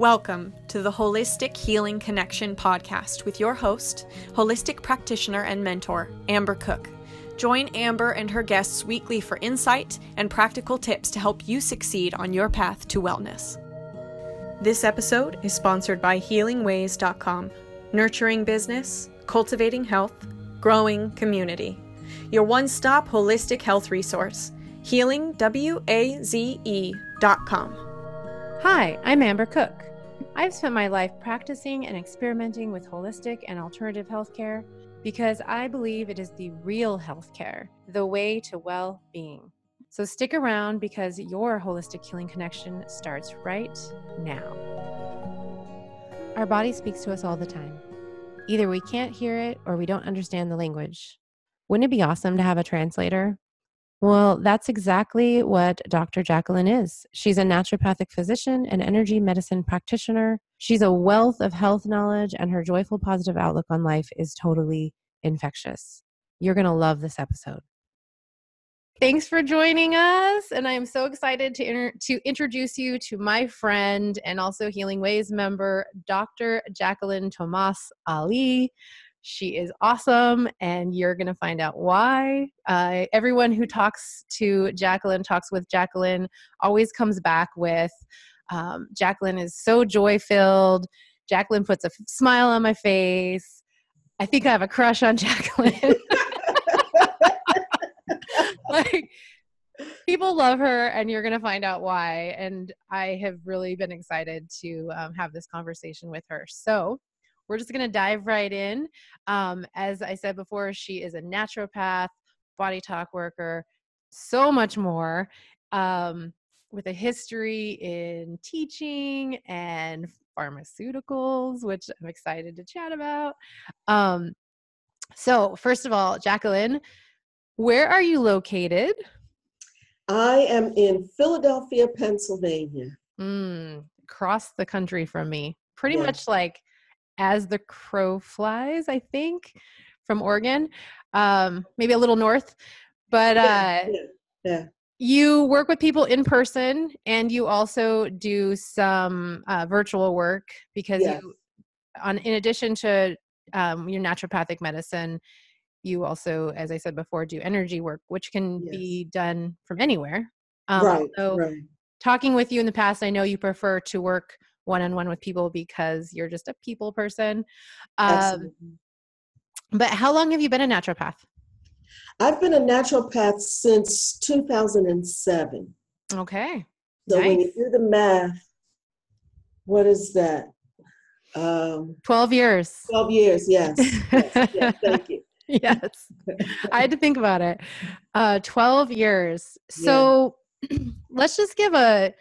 Welcome to the Holistic Healing Connection podcast with your host, holistic practitioner and mentor, Amber Cook. Join Amber and her guests weekly for insight and practical tips to help you succeed on your path to wellness. This episode is sponsored by HealingWaze.com, nurturing business, cultivating health, growing community. Your one stop holistic health resource, healingwaze.com. Hi, I'm Amber Cook. I've spent my life practicing and experimenting with holistic and alternative healthcare because I believe it is the real healthcare, the way to well being. So stick around because your holistic healing connection starts right now. Our body speaks to us all the time. Either we can't hear it or we don't understand the language. Wouldn't it be awesome to have a translator? Well, that's exactly what Dr. Jacqueline is. She's a naturopathic physician and energy medicine practitioner. She's a wealth of health knowledge, and her joyful, positive outlook on life is totally infectious. You're going to love this episode. Thanks for joining us, and I am so excited to inter- to introduce you to my friend and also HealingWaze member, Dr. Jacqueline Tomas Ali. She is awesome, and you're going to find out why. Uh, everyone who talks to Jacqueline, talks with Jacqueline, always comes back with um, Jacqueline is so joy filled. Jacqueline puts a smile on my face. I think I have a crush on Jacqueline. like, people love her, and you're going to find out why. And I have really been excited to um, have this conversation with her. So, we're just going to dive right in. Um, as I said before, she is a naturopath, BodyTalk worker, so much more, um, with a history in teaching and pharmaceuticals, which I'm excited to chat about. Um, so, first of all, Jacqueline, where are you located? I am in Philadelphia, Pennsylvania. Mm, across the country from me. Pretty Yeah. much like as the crow flies, I think, from Oregon. Um, maybe a little north. But uh, Yeah, yeah, yeah. you work with people in person and you also do some uh, virtual work because Yes. you on in addition to um, your naturopathic medicine you also as i said before do energy work which can Yes. be done from anywhere um, right, so right. talking with you in the past i know you prefer to work one-on-one with people because you're just a people person um, but how long have you been a naturopath I've been a naturopath since 2007. okay So when you do the math, what is that? Um, 12 years 12 years, yes. yes, yes thank you. yes i had to think about it uh 12 years so let's just give a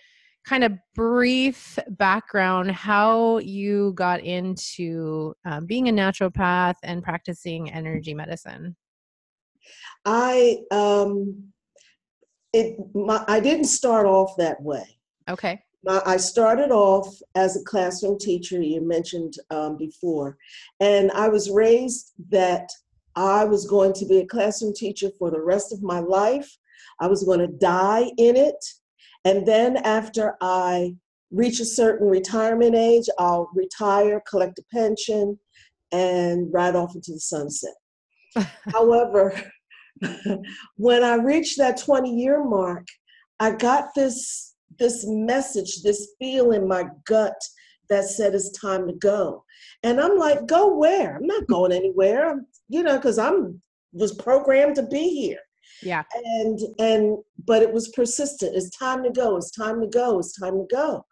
kind of brief background how you got into um, being a naturopath and practicing energy medicine I um, it my, I didn't start off that way. okay I started off as a classroom teacher, you mentioned um, before, and I was raised that I was going to be a classroom teacher for the rest of my life. I was going to die in it. And then after I reach a certain retirement age, I'll retire, collect a pension, and ride off into the sunset. However, when I reached that 20 year mark, I got this this message, this feel in my gut that said it's time to go. And I'm like, go where? I'm not going anywhere. I'm, you know, because I'm was programmed to be here. Yeah And and but it was persistent. It's time to go. It's time to go. It's time to go.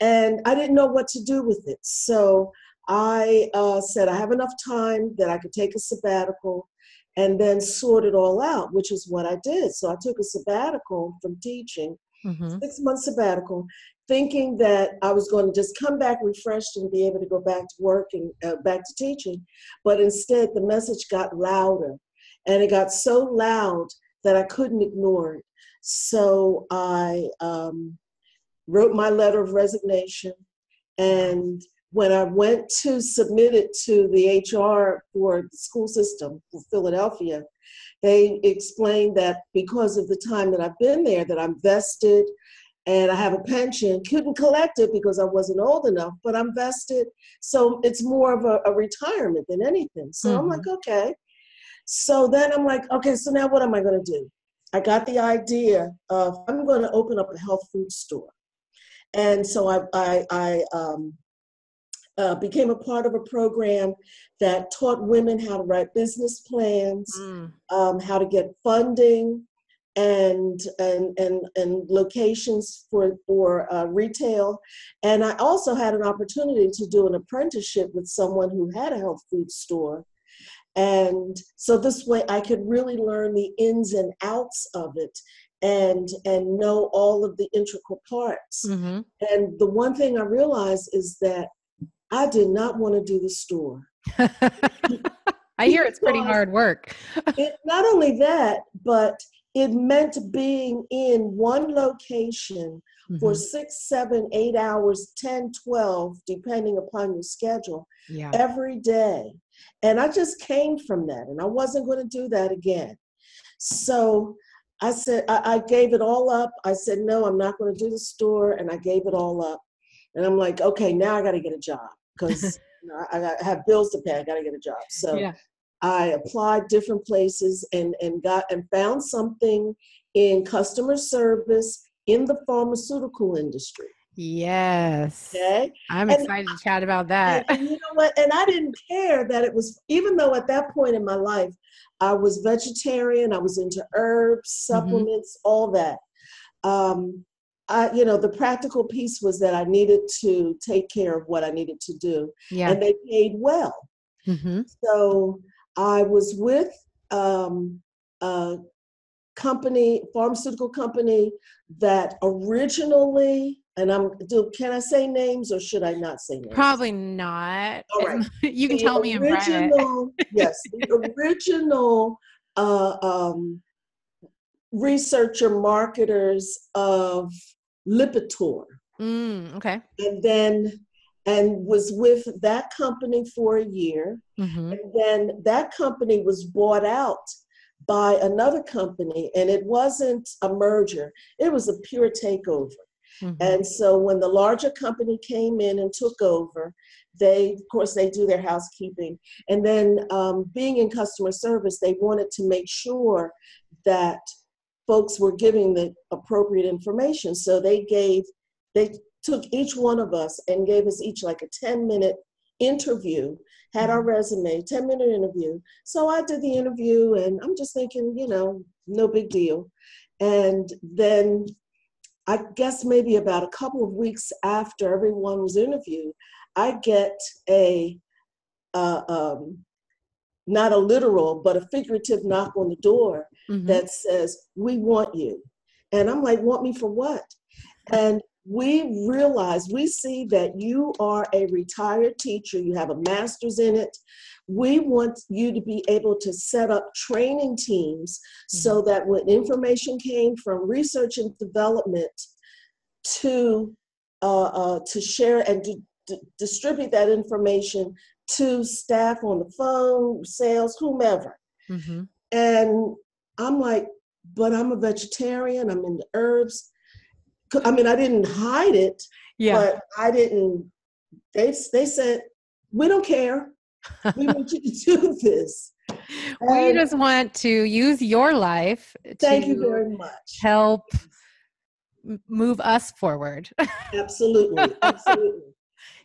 And I didn't know what to do with it. So I uh, said I have enough time that I could take a sabbatical and then sort it all out, which is what I did. So I took a sabbatical from teaching hmm six month sabbatical, thinking that I was going to just come back refreshed and be able to go back to work and uh, back to teaching. But instead, the message got louder, and it got so loud that I couldn't ignore it. So I um, wrote my letter of resignation, and when I went to submit it to the HR for the school system for Philadelphia, they explained that because of the time that I've been there, that I'm vested and I have a pension. Couldn't collect it because I wasn't old enough, but I'm vested. So it's more of a, a retirement than anything. So I'm like, okay. So then I'm like, okay, so now what am I going to do? I got the idea of I'm going to open up a health food store. And so I, I, I um, uh, became a part of a program that taught women how to write business plans, Mm. um, how to get funding, and and and, and locations for for uh, retail. And I also had an opportunity to do an apprenticeship with someone who had a health food store. And so this way I could really learn the ins and outs of it and and know all of the integral parts. hmm And the one thing I realized is that I did not want to do the store. I hear it's pretty hard work. It, not only that, but it meant being in one location for Mhm. six, seven, eight hours, 10, 12, depending upon your schedule, Yeah. every day. And I just came from that, and I wasn't going to do that again. So I said, I, I gave it all up. I said, no, I'm not going to do the store, and I gave it all up. And I'm like, okay, now I got to get a job because you know, I, I have bills to pay. I got to get a job. So Yeah. I applied different places and, and got and found something in customer service in the pharmaceutical industry. Yes. Okay. I'm And- excited to chat about that. And, you know what? And I didn't care that it was, even though at that point in my life, I was vegetarian, I was into herbs, supplements, all that. Um, I, you know, the practical piece was that I needed to take care of what I needed to do, Yeah. and they paid well. hmm So I was with um, a company, pharmaceutical company that originally, and I'm do can I say names or should I not say names? Probably not. All right. you can The tell me original, yes, the original uh, um, researcher marketers of Lipitor Mm, okay. and then and was with that company for a year hmm and then that company was bought out by another company and it wasn't a merger it was a pure takeover hmm and so when the larger company came in and took over they of course they do their housekeeping. And then um, being in customer service they wanted to make sure that folks were giving the appropriate information. So they gave they took each one of us and gave us each like a 10 minute interview had our resume 10 minute interview. So i did the interview and i'm just thinking you know no big deal. And then i guess maybe about a couple of weeks after everyone was interviewed i get a uh, um, not a literal but a figurative knock on the door hmm that says, We want you. And I'm like, Want me for what? And we realize, we see that you are a retired teacher, you have a master's in it. We want you to be able to set up training teams so that when information came from research and development to uh, uh, to share and to, to distribute that information to staff on the phone, sales, whomever. hmm And I'm like, but I'm a vegetarian. I'm into herbs. I mean, I didn't hide it, Yeah. but I didn't. They they said, we don't care. We want you to do this. we And just want to use your life thank to you very much. help move us forward. Absolutely, absolutely.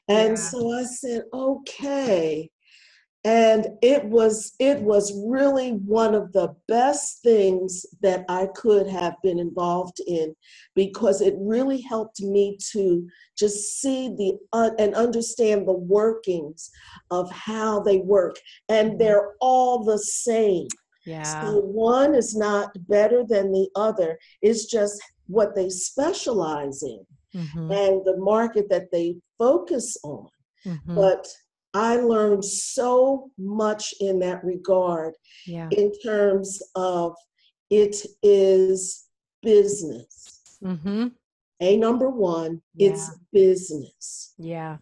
And Yeah. so I said, okay. And it was it was really one of the best things that I could have been involved in because it really helped me to just see the uh, and understand the workings of how they work and they're all the same. yeah. So one is not better than the other. It's just what they specialize in hmm and the market that they focus on. hmm But I learned so much in that regard Yeah. in terms of it is business. hmm A number one, it's business. Yeah.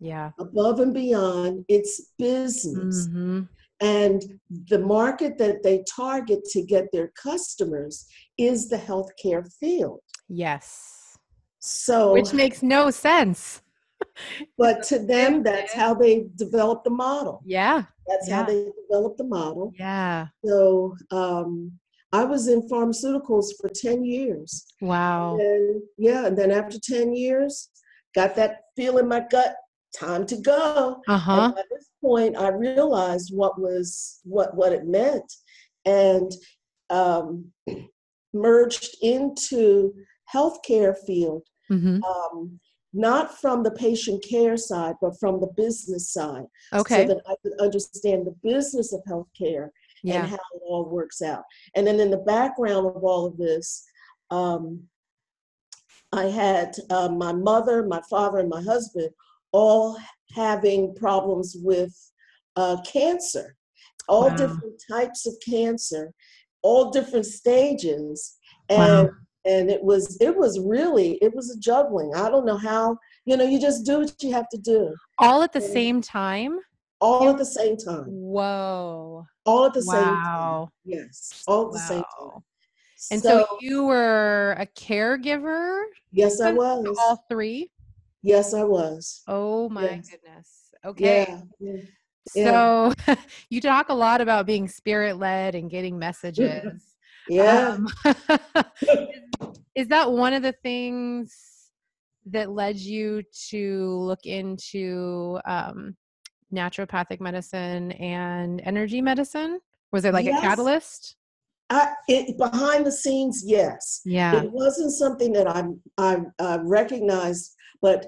Yeah. Above and beyond, it's business. hmm And the market that they target to get their customers is the healthcare field. Yes. So, which makes no sense. But to them, that's how they developed the model. Yeah. That's Yeah. how they developed the model. Yeah. So, um, I was in pharmaceuticals for 10 years. Wow. And yeah, and then after 10 years, got that feel in my gut, time to go. Uh And huh. by this point, I realized what was what what it meant, and um, merged into healthcare field, hmm um, not from the patient care side, but from the business side, Okay. so that I could understand the business of healthcare yeah. and how it all works out. And then in the background of all of this, um, I had uh, my mother, my father, and my husband all having problems with uh, cancer, all Wow. different types of cancer, all different stages, Wow. And and it was it was really it was a juggling. I don't know how you know you just do what you have to do All at the Yeah. same time. all at the same time, Whoa. all at the same time. Wow. Yes, all at the same time. And so, you were a caregiver yes, I was. all three? Yes, I was. Oh my Yes. goodness. Okay. Yeah. yeah. yeah. So you talk a lot about being spirit led and getting messages. Yeah. Um, is, is that one of the things that led you to look into um, naturopathic medicine and energy medicine? Was it like Yes. a catalyst? I, it, behind the scenes, yes. Yeah. It wasn't something that I, I uh, recognized, but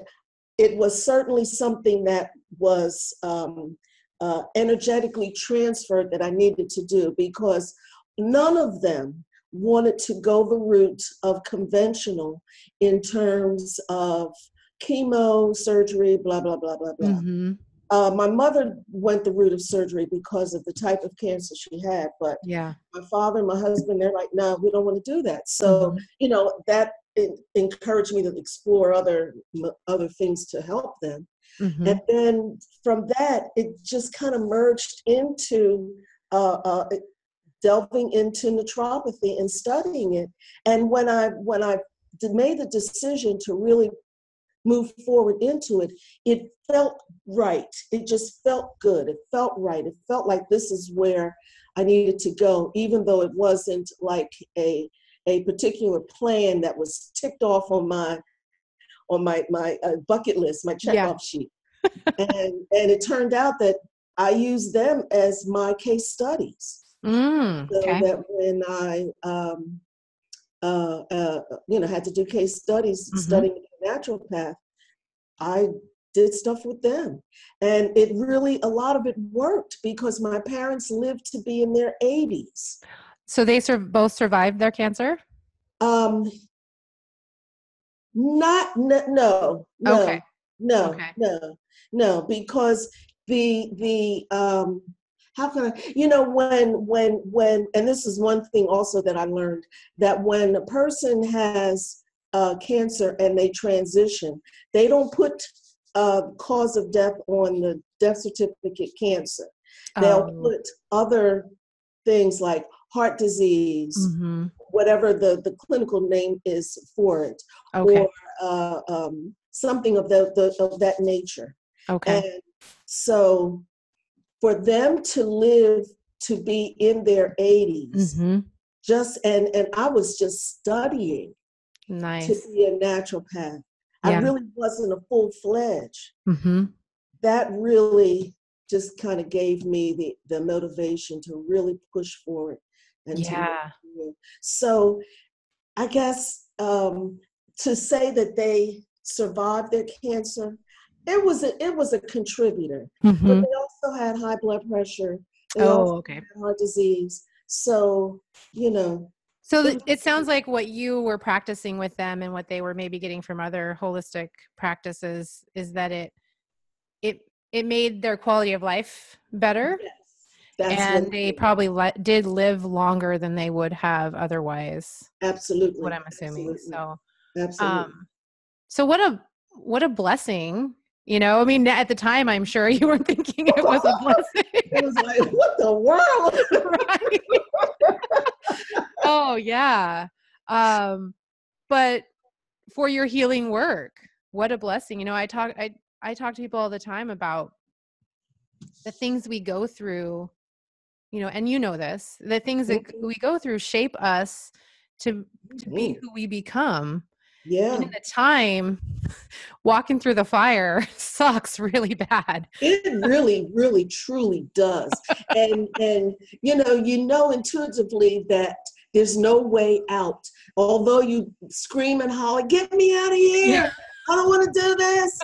it was certainly something that was um, uh, energetically transferred that I needed to do because none of them wanted to go the route of conventional in terms of chemo, surgery, blah, blah, blah, blah, blah. hmm Uh, my mother went the route of surgery because of the type of cancer she had, but Yeah. my father and my husband, they're like, no, we don't want to do that. So, Mhm. you know, that encouraged me to explore other m- other things to help them. Mhm. And then from that, it just kind of merged into uh, uh, delving into naturopathy and studying it. And when I when I made the decision to really move forward into it, it felt right. It just felt good. It felt right. It felt like this is where I needed to go, even though it wasn't like a a particular plan that was ticked off on my on my my uh, bucket list, my checkoff Yeah. sheet. and and it turned out that I used them as my case studies Mm, so that when I, um, uh, uh, you know, had to do case studies Mhm. studying naturopath, I did stuff with them, and it really a lot of it worked because my parents lived to be in their 80s. So they sur- both survived their cancer? Um, not no no no Okay. no Okay. no no because the the um how can I you know when when when and this is one thing also that I learned that when a person has uh, cancer and they transition they don't put uh, cause of death on the death certificate cancer they'll Oh, put other things like heart disease mhm. whatever the the clinical name is for it Okay. or uh, um, something of the, the of that nature Okay. and so for them to live to be in their 80s hmm just and and i was just studying Nice. to be a naturopath. I really wasn't a full-fledged. Hmm that really just kind of gave me the the motivation to really push for it and to Yeah. it so i guess um to say that they survived their cancer it was a it was a contributor. But hmm they also had high blood pressure they Oh, okay. heart disease so you know So It it sounds like what you were practicing with them and what they were maybe getting from other holistic practices is that it it it made their quality of life better yes, that's and they probably le- did live longer than they would have otherwise. absolutely What I'm assuming. absolutely, So absolutely. um so what a what a blessing. You know, I mean at the time I'm sure you weren't thinking it was a blessing. it was like what the world right? oh yeah. Um, but for your healing work. What a blessing. You know, I talk I I talk to people all the time about the things we go through, you know, and you know this, the things that Mhm. we go through shape us to to be Mhm. who we become. Yeah. And in the time walking through the fire sucks really bad. It really, really, truly does. And and you know, you know intuitively that there's no way out. Although you scream and holler, get me out of here. Yeah. I don't want to do this.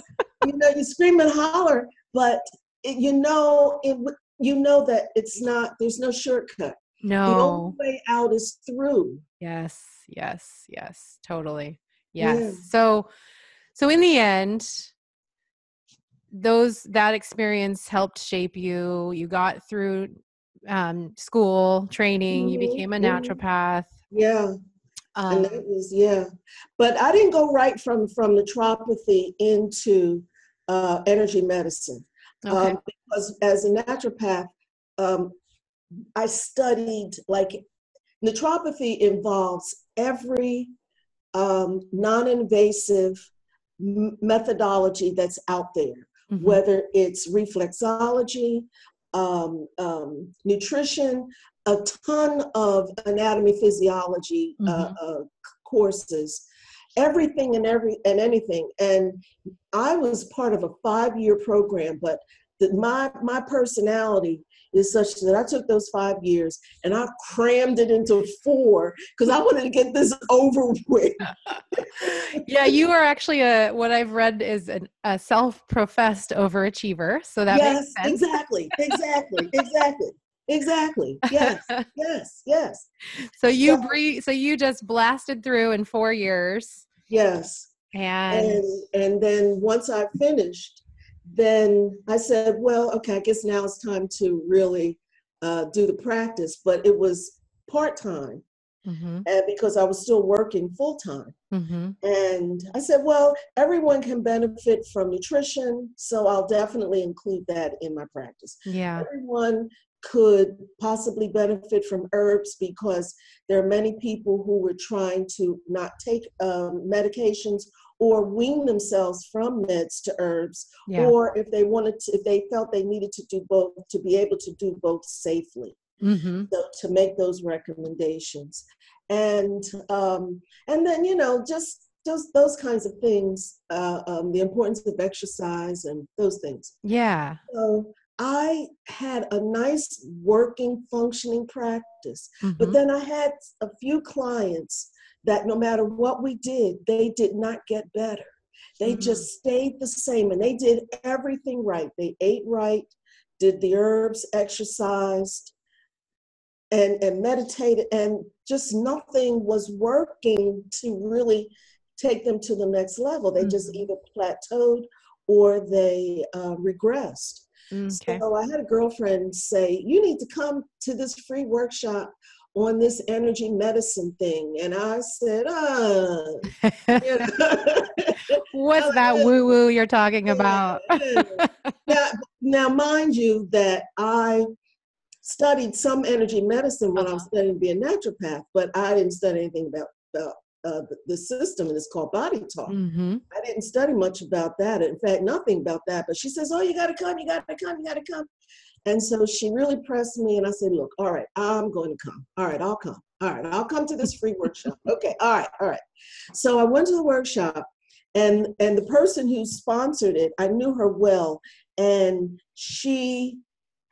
you know, you scream and holler, but it, you know, it, you know that it's not. There's no shortcut. No. The only way out is through. Yes, yes, yes, totally. Yes. Yeah. So so in the end those that experience helped shape you. You got through um school, training, you Mhm, became a mhm. naturopath. Yeah. and Um that was yeah but i didn't go right from from naturopathy into uh, energy medicine okay. um, because as a naturopath um, i studied like naturopathy involves every um, non-invasive m- methodology that's out there Mhm. whether it's reflexology um, um, nutrition a ton of anatomy physiology uh, Mhm. uh, courses everything and every and anything and i was part of a five year program but the, my my personality is such that i took those five years and i crammed it into four because i wanted to get this over with. Yeah, you are actually a what I've read is an, a self-professed overachiever. So that yes makes sense. exactly exactly exactly exactly. Yes yes yes. So you So- breathe so you just blasted through in 4 years. Yes. And, and and then once I finished, then I said, well, okay, I guess now it's time to really uh, do the practice. But it was part time, Mhm, and because I was still working full time, mhm. and I said, well, everyone can benefit from nutrition, so I'll definitely include that in my practice. yeah Everyone could possibly benefit from herbs because there are many people who were trying to not take um, medications or wean themselves from meds to herbs yeah or if they wanted to if they felt they needed to do both to be able to do both safely hmm so to make those recommendations and um, and then you know just just those kinds of things uh, um, the importance of exercise and those things yeah so I had a nice working, functioning practice. But mhm. then I had a few clients that no matter what we did, they did not get better. They Mhm. just stayed the same and they did everything right. They ate right, did the herbs, exercised, and, and meditated, and just nothing was working to really take them to the next level. They just Mhm. either plateaued or they uh, regressed. okay So I had a girlfriend say, You need to come to this free workshop on this energy medicine thing. And I said, uh, you know. what's that woo woo you're talking about now, now, mind you, that I studied some energy medicine when I was Uh-huh. studying to be a naturopath, but I didn't study anything about, about uh, the, system, and it's called body talk. hmm I didn't study much about that. In fact, nothing about that. But she says, Oh, you got to come, you got to come, you got to come. And so she really pressed me, and I said, Look, all right, I'm going to come. All right, I'll come. All right, I'll come to this free workshop. Okay, all right, all right. So I went to the workshop, and and the person who sponsored it, I knew her well, and she,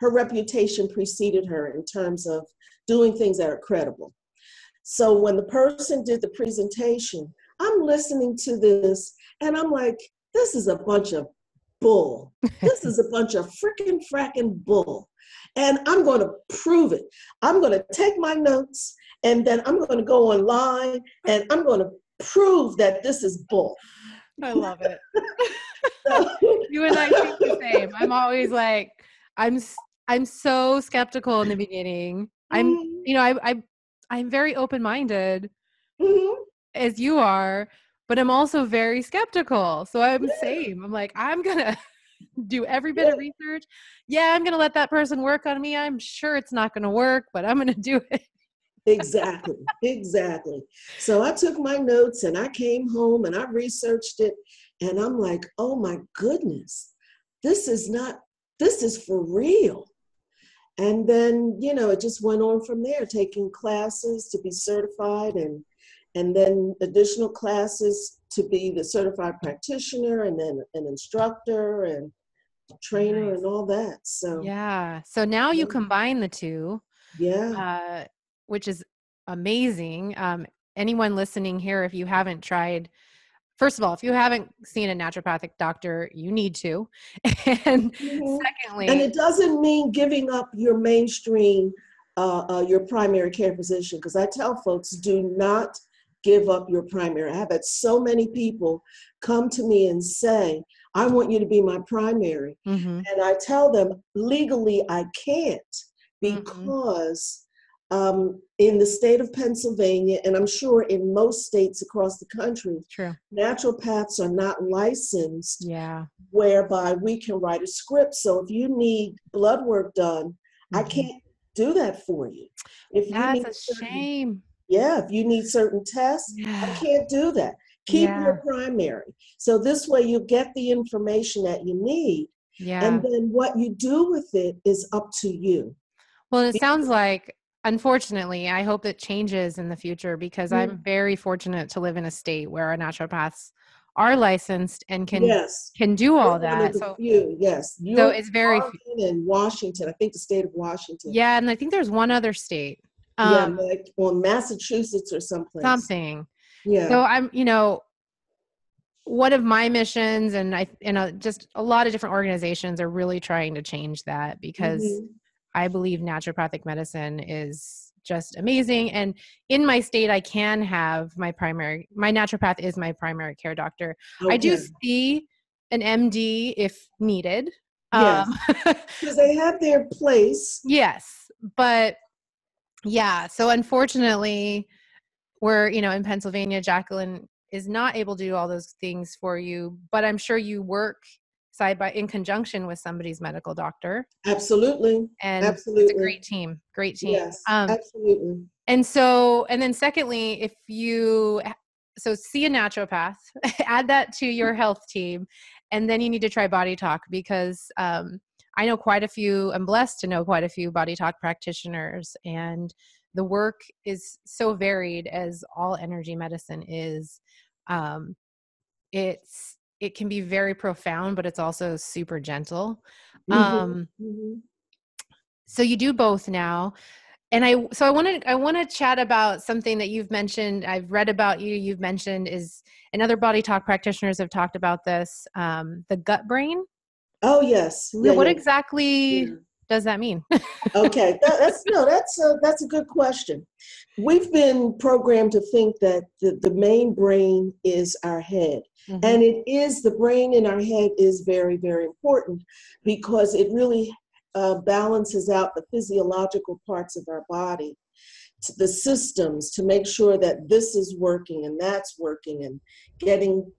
her reputation preceded her in terms of doing things that are credible. So when the person did the presentation, I'm listening to this and I'm like, this is a bunch of bull. This is a bunch of freaking fracking bull. And I'm going to prove it. I'm going to take my notes and then I'm going to go online and I'm going to prove that this is bull. i love it So- you and i think the same i'm always like i'm I'm so skeptical in the beginning i'm Mhm, you know i, I i'm very open-minded mhm. as you are but i'm also very skeptical so i'm the same i'm like i'm gonna do every bit of research yeah i'm gonna let that person work on me i'm sure it's not gonna work but i'm gonna do it exactly, exactly. So I took my notes and I came home and I researched it, and I'm like, oh my goodness, this is not, this is for real. And then, you know, it just went on from there, taking classes to be certified and and then additional classes to be the certified practitioner and then an instructor and trainer nice. and all that. So yeah. So now you combine the two. Yeah. Uh, which is amazing. Um, anyone listening here, if you haven't tried, first of all, if you haven't seen a naturopathic doctor, you need to. and mm-hmm. secondly, and it doesn't mean giving up your mainstream, uh, uh, your primary care physician, because I tell folks, do not give up your primary. I have had so many people come to me and say, I want you to be my primary. Mm-hmm. And I tell them, legally, I can't mm-hmm. because mm-hmm. um, in the state of Pennsylvania, and I'm sure in most states across the country, True. naturopaths are not licensed, yeah. whereby we can write a script. So if you need blood work done, mm-hmm. I can't do that for you. If That's you a shame yeah, if you need certain tests, yeah. I can't do that. Keep yeah. your primary. So this way you get the information that you need. Yeah. And then what you do with it is up to you. Well, it because- sounds like unfortunately, I hope it changes in the future because mm-hmm. I'm very fortunate to live in a state where our naturopaths are licensed and can yes. can do all that. So few, yes. you so it's very in Washington. I think the state of Washington. Yeah, and I think there's one other state. Um, yeah, like or Massachusetts or someplace. Something. Yeah. So I'm, you know, one of my missions, and I, and a, just a lot of different organizations are really trying to change that because mm-hmm. I believe naturopathic medicine is just amazing. And in my state, I can have my primary, my naturopath is my primary care doctor. Okay. I do see an MD if needed. Yes. Because um, they have their place. Yes. But yeah so unfortunately we're you know in pennsylvania jacqueline is not able to do all those things for you but i'm sure you work side by in conjunction with somebody's medical doctor. Absolutely and absolutely it's a great team great team. Yes um, absolutely. and so and then secondly if you so see a naturopath add that to your health team and then you need to try BodyTalk because um, I know quite a few, I'm blessed to know quite a few BodyTalk practitioners, and the work is so varied as all energy medicine is. Um, it's it can be very profound, but it's also super gentle. Mm-hmm. Um, mm-hmm. So you do both now, and I so I wanted I want to chat about something that you've mentioned. I've read about you. You've mentioned is and other BodyTalk practitioners have talked about this. Um, the gut brain. Oh yes. Yeah, what yeah. exactly yeah. does that mean? okay, that, that's no, that's a, that's a good question. We've been programmed to think that the, the main brain is our head. Mm-hmm. And it is the brain in our head is very, very important because it really uh, balances out the physiological parts of our body the systems to make sure that this is working and that's working and getting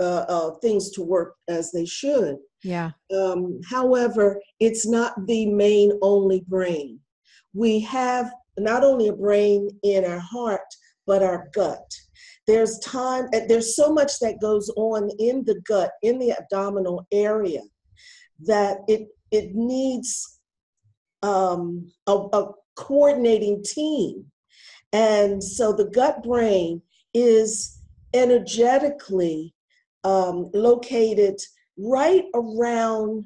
uh, uh, things to work as they should. Yeah. Um, however, it's not the main only brain. We have not only a brain in our heart, but our gut. There's time, there's so much that goes on in the gut, in the abdominal area, that it it needs um, a, a coordinating team. And so the gut brain is energetically um, located right around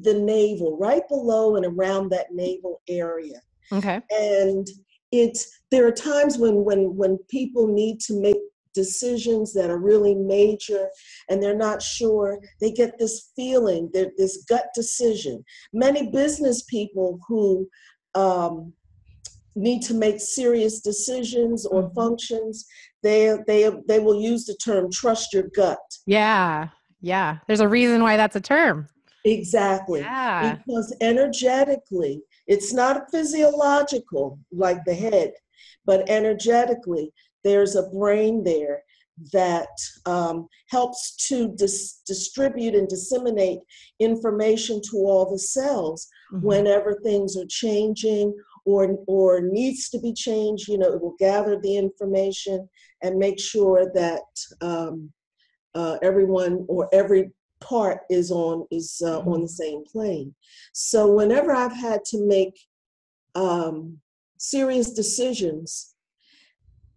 the navel, right below and around that navel area. Okay. And it's there are times when when when people need to make decisions that are really major and they're not sure they get this feeling that this gut decision many business people who um, need to make serious decisions or mm-hmm. functions they they they will use the term trust your gut yeah yeah there's a reason why that's a term exactly yeah. because energetically it's not physiological like the head but energetically there's a brain there that um, helps to dis- distribute and disseminate information to all the cells mm-hmm. whenever things are changing or or needs to be changed, you know, it will gather the information and make sure that um, uh, everyone or every part is on is uh, on the same plane. So whenever I've had to make um, serious decisions,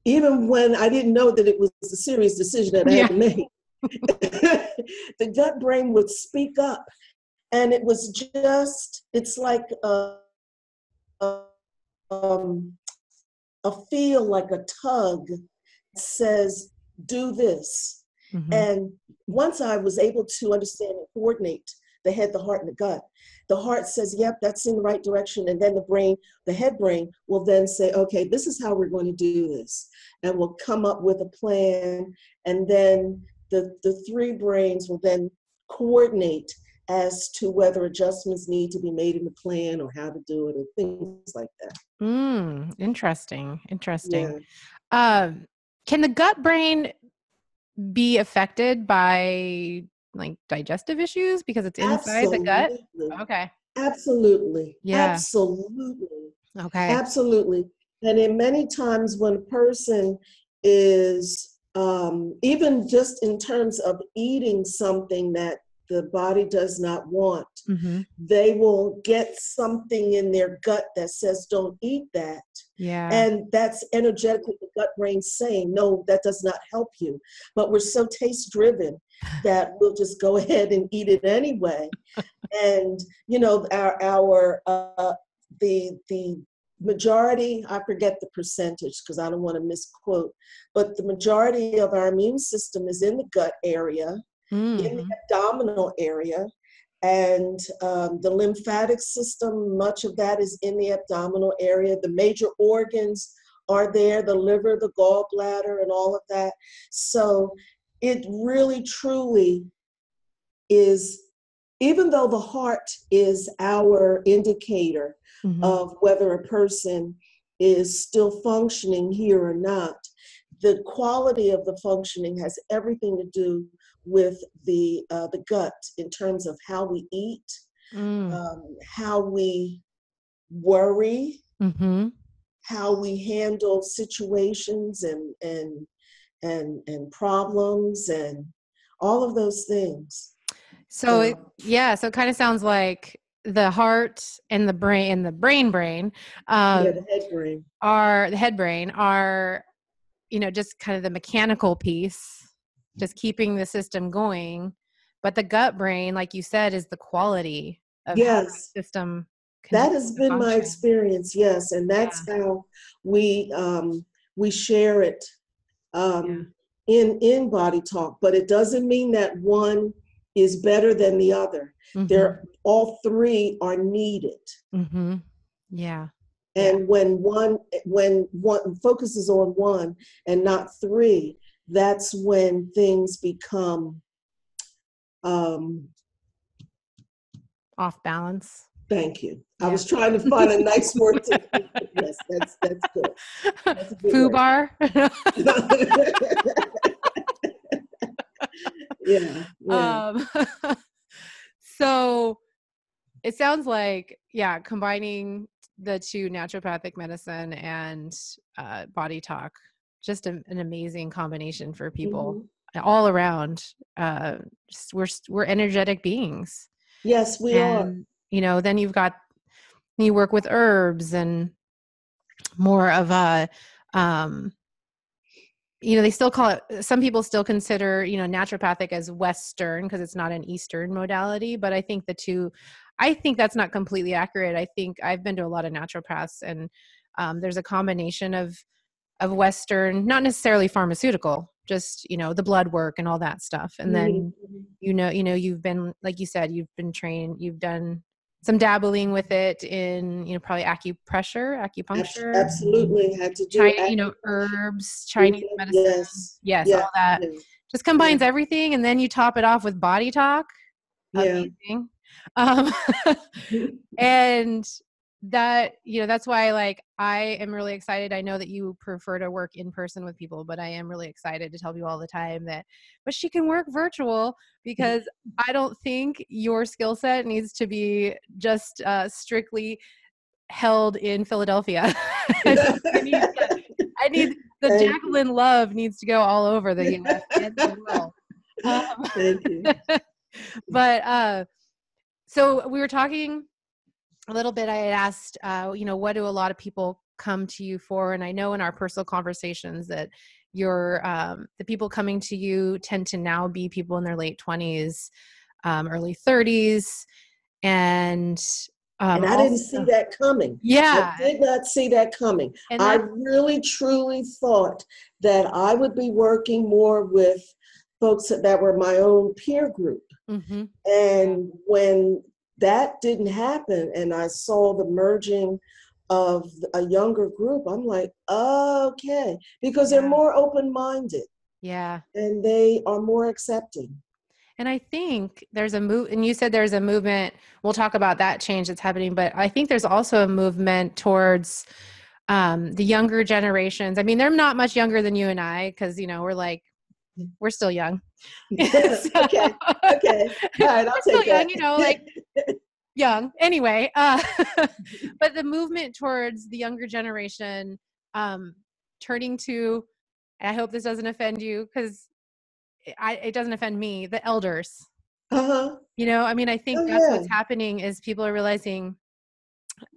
even when I didn't know that it was a serious decision that I had to make, the gut brain would speak up, and it was just it's like a, a, um, a feel like a tug says do this Mm-hmm. And once I was able to understand and coordinate the head, the heart, and the gut, the heart says, yep, that's in the right direction. And then the brain, the head brain, will then say, okay, this is how we're going to do this. And we'll come up with a plan. And then the, the three brains will then coordinate as to whether adjustments need to be made in the plan or how to do it and things like that. Mm, interesting. Interesting. Yeah. Um, can the gut brain be affected by like digestive issues because it's inside Absolutely. the gut? Okay. Absolutely. Yeah. Absolutely. Okay. Absolutely. And in many times when a person is um, even just in terms of eating something that the body does not want, mm-hmm. they will get something in their gut that says, don't eat that. Yeah. And that's energetically the gut brain saying, no, that does not help you. But we're so taste driven that we'll just go ahead and eat it anyway. and, you know, our, our, uh, the, the majority, I forget the percentage because I don't want to misquote, but the majority of our immune system is in the gut area mm-hmm. in the abdominal area. And um, the lymphatic system, much of that is in the abdominal area. The major organs are there the liver, the gallbladder, and all of that. So it really, truly is, even though the heart is our indicator mm-hmm. of whether a person is still functioning here or not, the quality of the functioning has everything to do with the uh, the gut in terms of how we eat, mm. um, how we worry, mm-hmm. how we handle situations and and and and problems and all of those things. So it, yeah, so it kind of sounds like the heart and the brain and the brain brain um, yeah, the head brain are the head brain are you know just kind of the mechanical piece just keeping the system going but the gut brain like you said is the quality of yes system that has been function. my experience yes and that's yeah. how we um we share it um yeah. in in BodyTalk but it doesn't mean that one is better than the other mm-hmm. they're all three are needed mm-hmm. yeah and yeah. when one when one focuses on one and not three that's when things become um, off balance. Thank you. Yeah. I was trying to find a nice word to yes, that's that's good. That's Fubar. yeah. yeah. Um, so it sounds like yeah, combining the two naturopathic medicine and uh, BodyTalk just a, an amazing combination for people mm-hmm. all around. Uh, just, we're we're energetic beings. Yes, we and, are. You know, then you've got you work with herbs and more of a um, you know they still call it some people still consider you know naturopathic as western because it's not an eastern modality but i think the two i think that's not completely accurate i think i've been to a lot of naturopaths and um, there's a combination of of western not necessarily pharmaceutical just you know the blood work and all that stuff. And then mm-hmm. you know you know you've been like you said you've been trained you've done some dabbling with it in you know probably acupressure acupuncture. absolutely had to do China, you know herbs chinese medicine yes, yes, yes all that. yes. just combines everything and then you top it off with BodyTalk. Amazing. Yeah. um, and that you know that's why like i am really excited i know that you prefer to work in person with people but i am really excited to tell you all the time that but she can work virtual because i don't think your skill set needs to be just uh, strictly held in Philadelphia. I, need, I need the Jacqueline love needs to go all over the US and the world. Um, Thank you. but uh, so we were talking a little bit. I had asked, uh, you know, what do a lot of people come to you for? And I know in our personal conversations that your um, the people coming to you tend to now be people in their late twenties, um, early thirties, and um, and I also, didn't see that coming. Yeah. I did not see that coming. And I really, truly thought that I would be working more with folks that were my own peer group. Mm-hmm. And when that didn't happen, and I saw the merging of a younger group, I'm like, okay, because yeah. they're more open minded. Yeah. And they are more accepting. And I think there's a move, and you said there's a movement. We'll talk about that change that's happening, but I think there's also a movement towards um, the younger generations. I mean, they're not much younger than you and I because, you know, we're like, we're still young. so, okay. Okay. All right. I'll take young, you know, like young. Anyway, uh, but the movement towards the younger generation um, turning to, I hope this doesn't offend you because I, it doesn't offend me, the elders. Uh-huh. You know, I mean, I think oh, that's yeah. what's happening is people are realizing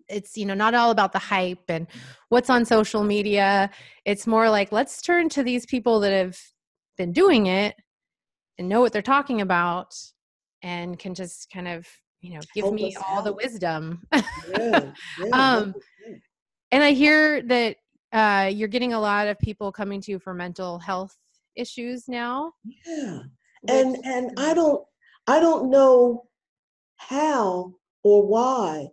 it's you know not all about the hype and what's on social media it's more like let's turn to these people that have been doing it and know what they're talking about and can just kind of you know give Help me all out. the wisdom yeah, yeah, um and i hear that uh, you're getting a lot of people coming to you for mental health issues now yeah and and i don't i don't know how or why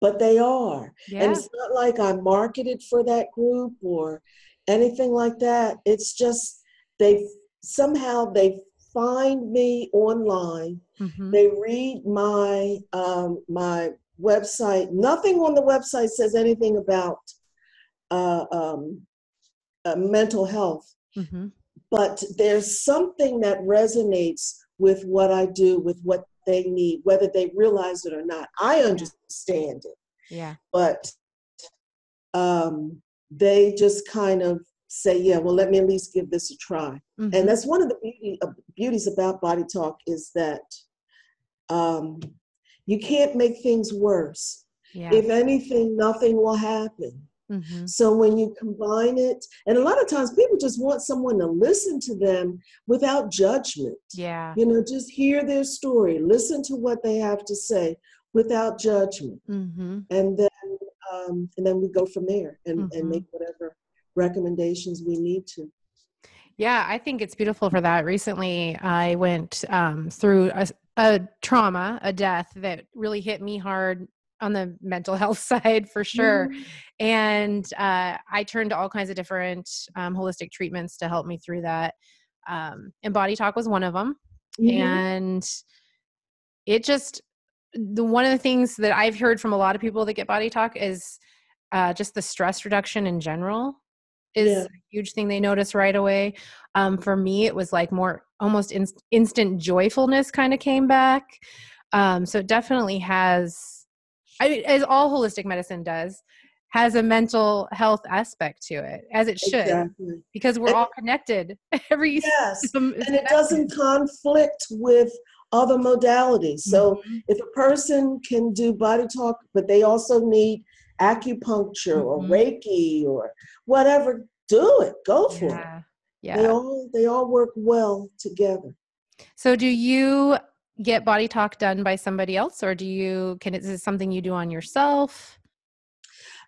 but they are yeah. and it's not like i'm marketed for that group or anything like that it's just they somehow they find me online mm-hmm. they read my um, my website nothing on the website says anything about uh, um, uh, mental health mm-hmm but there's something that resonates with what I do, with what they need, whether they realize it or not. I understand it. Yeah. But um, they just kind of say, yeah, well, let me at least give this a try. Mm-hmm. And that's one of the beauty, uh, beauties about BodyTalk is that um, you can't make things worse. Yeah. If anything, nothing will happen. Mm-hmm. So when you combine it, and a lot of times people just want someone to listen to them without judgment. Yeah. You know, just hear their story, listen to what they have to say without judgment. Mm-hmm. And then um, and then we go from there and, mm-hmm. and make whatever recommendations we need to. Yeah, I think it's beautiful for that. Recently, I went um, through a, a trauma, a death that really hit me hard on the mental health side for sure. Mm. And uh, I turned to all kinds of different um, holistic treatments to help me through that. Um, and BodyTalk was one of them. Mm-hmm. And it just, the one of the things that I've heard from a lot of people that get BodyTalk is uh, just the stress reduction in general is yeah. a huge thing they notice right away. Um, for me, it was like more almost in- instant joyfulness kind of came back. Um, so it definitely has I, as all holistic medicine does, has a mental health aspect to it, as it should, exactly. because we're and, all connected. Every yes, and it doesn't conflict with other modalities. So mm-hmm. if a person can do body talk, but they also need acupuncture mm-hmm. or Reiki or whatever, do it. Go for yeah. it. Yeah. They all they all work well together. So do you get BodyTalk done by somebody else or do you can is this something you do on yourself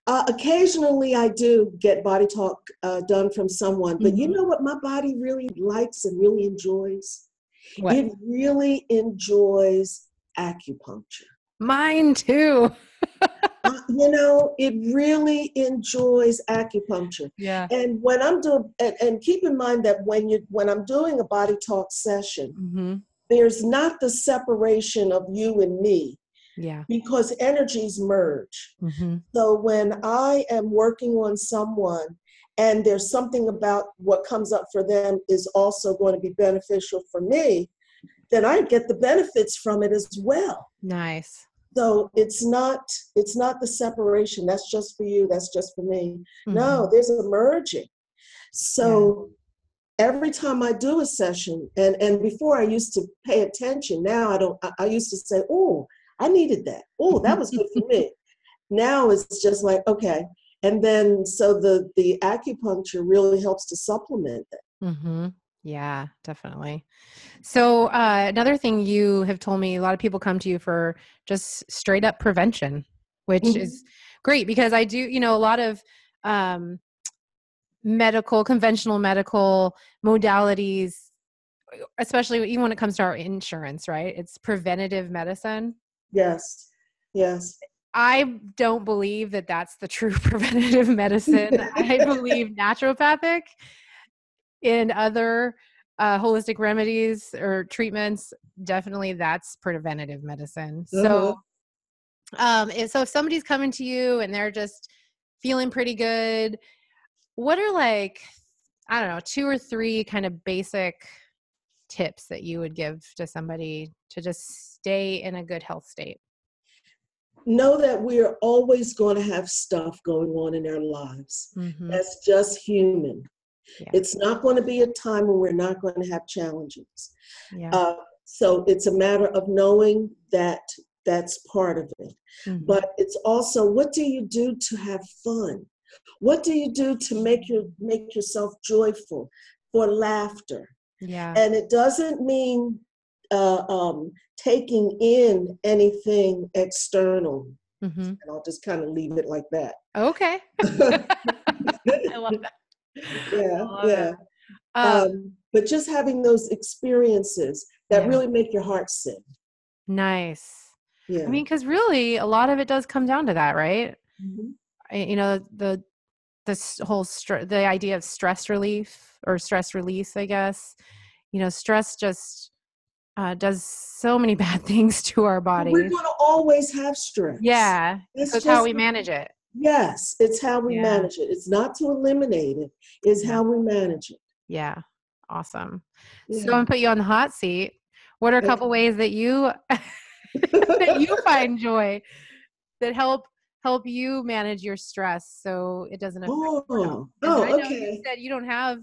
uh, occasionally i do get BodyTalk uh, done from someone but mm-hmm. you know what my body really likes and really enjoys what? it really enjoys acupuncture mine too uh, you know it really enjoys acupuncture. Yeah. And when i'm doing and, and, keep in mind that when you when i'm doing a body talk session mm-hmm. there's not the separation of you and me yeah. because energies merge. Mm-hmm. so when i am working on someone and there's something about what comes up for them is also going to be beneficial for me then i get the benefits from it as well. Nice So it's not it's not the separation. That's just for you. That's just for me. Mhm. No, there's a merging. So every time I do a session, and and before I used to pay attention. Now I don't. I, I used to say, "Oh, I needed that. Oh, that was good for me." Now it's just like okay, and then so the the acupuncture really helps to supplement that. Mm-hmm. Yeah, definitely. So, uh, another thing you have told me a lot of people come to you for just straight up prevention, which Mhm. is great because I do, you know, a lot of um, medical, conventional medical modalities, especially even when it comes to our insurance, right? It's preventative medicine. Yes, yes. I don't believe that that's the true preventative medicine. I believe naturopathic and other uh, holistic remedies or treatments. Definitely, that's preventative medicine. So, um, if, so if somebody's coming to you and they're just feeling pretty good, what are like, I don't know, two or three kind of basic tips that you would give to somebody to just stay in a good health state? Know that we are always going to have stuff going on in our lives. Mhm. That's just human. Yeah. It's not going to be a time when we're not going to have challenges. Yeah. Uh, so it's a matter of knowing that that's part of it. Mhm. But it's also what do you do to have fun? What do you do to make your make yourself joyful for laughter? yeah. And it doesn't mean uh, um, taking in anything external. hmm And I'll just kind of leave it like that. Okay. I love that. Yeah, yeah. Um, Um, but just having those experiences that Yeah. really make your heart sing. nice. Yeah. I mean, because really, a lot of it does come down to that, right? Mhm. I- You know, the this whole str- the idea of stress relief or stress release, I guess. You know, stress just uh, does so many bad things to our body. We're going to always have stress. Yeah, It's so how we manage it. Yes, it's how we Yeah. manage it. It's not to eliminate it, it's how we manage it. Yeah, awesome. So I'm gonna put you on the hot seat. What are a couple ways that you that you find joy that help help you manage your stress so it doesn't affect Oh? 'Cause oh, I know you okay. said you don't have,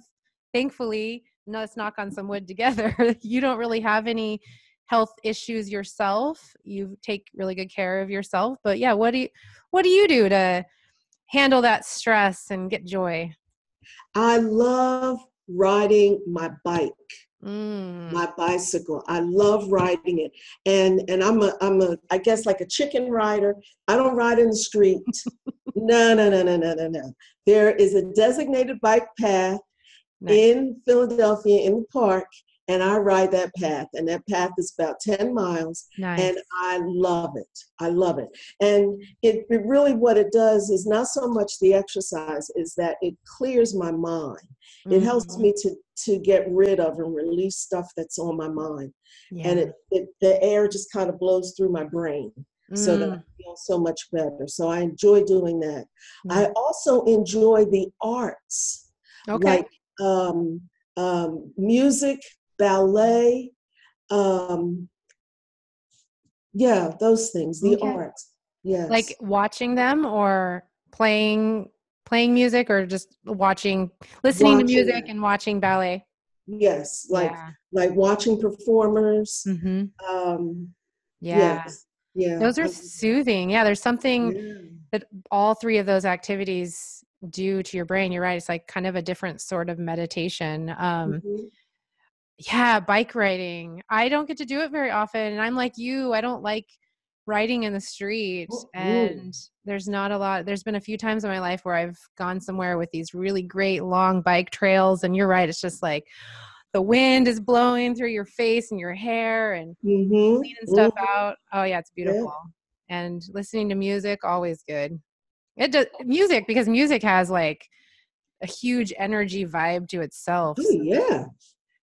thankfully, let's knock on some wood together. you don't really have any health issues yourself. You take really good care of yourself. But yeah, what do you what do you do to handle that stress and get joy? I love riding my bike. Mm. my bicycle. I love riding it. And and I'm a I'm a I guess like a chicken rider. I don't ride in the street. no, no, no, no, no, no, no. There is a designated bike path Nice. in Philadelphia in the park, and I ride that path. And that path is about 10 miles. nice. And I love it. I love it. And it, it really what it does is not so much the exercise, is that it clears my mind. It helps Mhm. me to to get rid of and release stuff that's on my mind Yeah. and it, it the air just kind of blows through my brain so that I Mm, feel so much better so i enjoy doing that mm. i also enjoy the arts okay. like um, um, music ballet um, yeah those things the Okay. arts yes like watching them or playing playing music or just watching listening to music Watching. and watching ballet yes like yeah like watching performers hmm um yeah yes yeah those are soothing yeah there's something yeah. that all three of those activities do to your brain you're right it's like kind of a different sort of meditation um Mhm. Yeah bike riding i don't get to do it very often and i'm like you i don't like riding in the street Oh, ooh. and there's not a lot there's been a few times in my life where i've gone somewhere with these really great long bike trails and you're right it's just like the wind is blowing through your face and your hair and Mhm. cleaning stuff Mhm. out oh yeah it's beautiful and listening to music always good it does music because music has like a huge energy vibe to itself Ooh, yeah.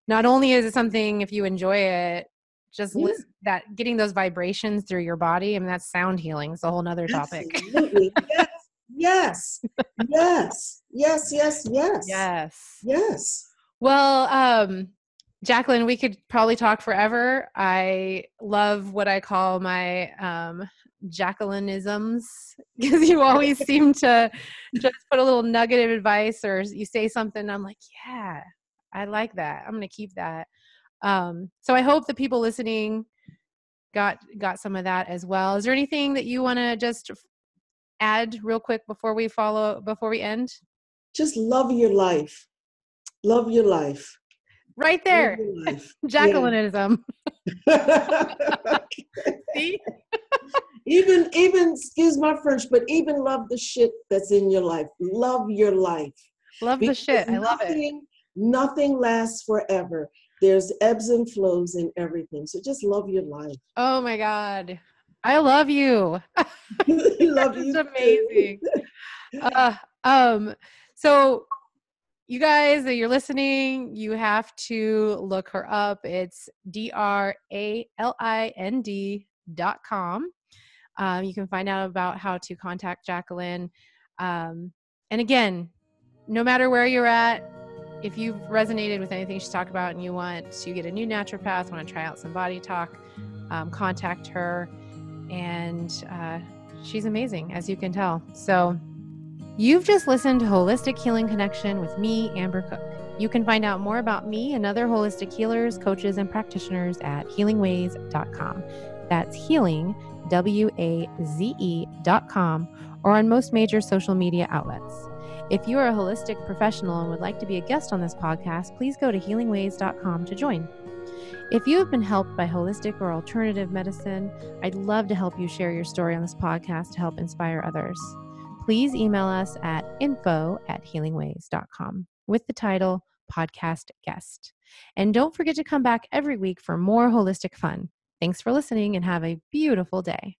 Not only is it something if you enjoy it just Yeah. listen, that getting those vibrations through your body I mean that's sound healing it's a whole nother topic Absolutely. yes. Yes. Yes. Yes. Yes. Yes. yes Yes. well um Jacquilen we could probably talk forever i love what i call my um Jacquilenisms because you always seem to just put a little nugget of advice or you say something. I'm like, yeah, I like that. I'm going to keep that. Um, so I hope the people listening got got some of that as well. Is there anything that you want to just add real quick before we follow before we end? Just love your life. Love your life. Right there. Jacquilenism. See? even even excuse my French, but even love the shit that's in your life. Love your life. Love because the shit. I love it. Nothing lasts forever. There's ebbs and flows in everything. So just love your life. Oh my God. I love you. love you. It's amazing. uh, um, so you guys that you're listening, you have to look her up. It's D R A L I N D dot com. Um, you can find out about how to contact Jacquilen. Um, and again, no matter where you're at, if you've resonated with anything she's talked about and you want to get a new naturopath, want to try out some BodyTalk, um, contact her. And uh, she's amazing, as you can tell. So, you've just listened to Holistic Healing Connection with me, Amber Cook. You can find out more about me and other holistic healers, coaches, and practitioners at healingwaze.com. That's healing, W A Z E dot com, or on most major social media outlets. If you are a holistic professional and would like to be a guest on this podcast, please go to healingwaze.com to join. If you have been helped by holistic or alternative medicine, I'd love to help you share your story on this podcast to help inspire others. Please email us at info at healingwaze.com with the title Podcast Guest. And don't forget to come back every week for more holistic fun. Thanks for listening and have a beautiful day.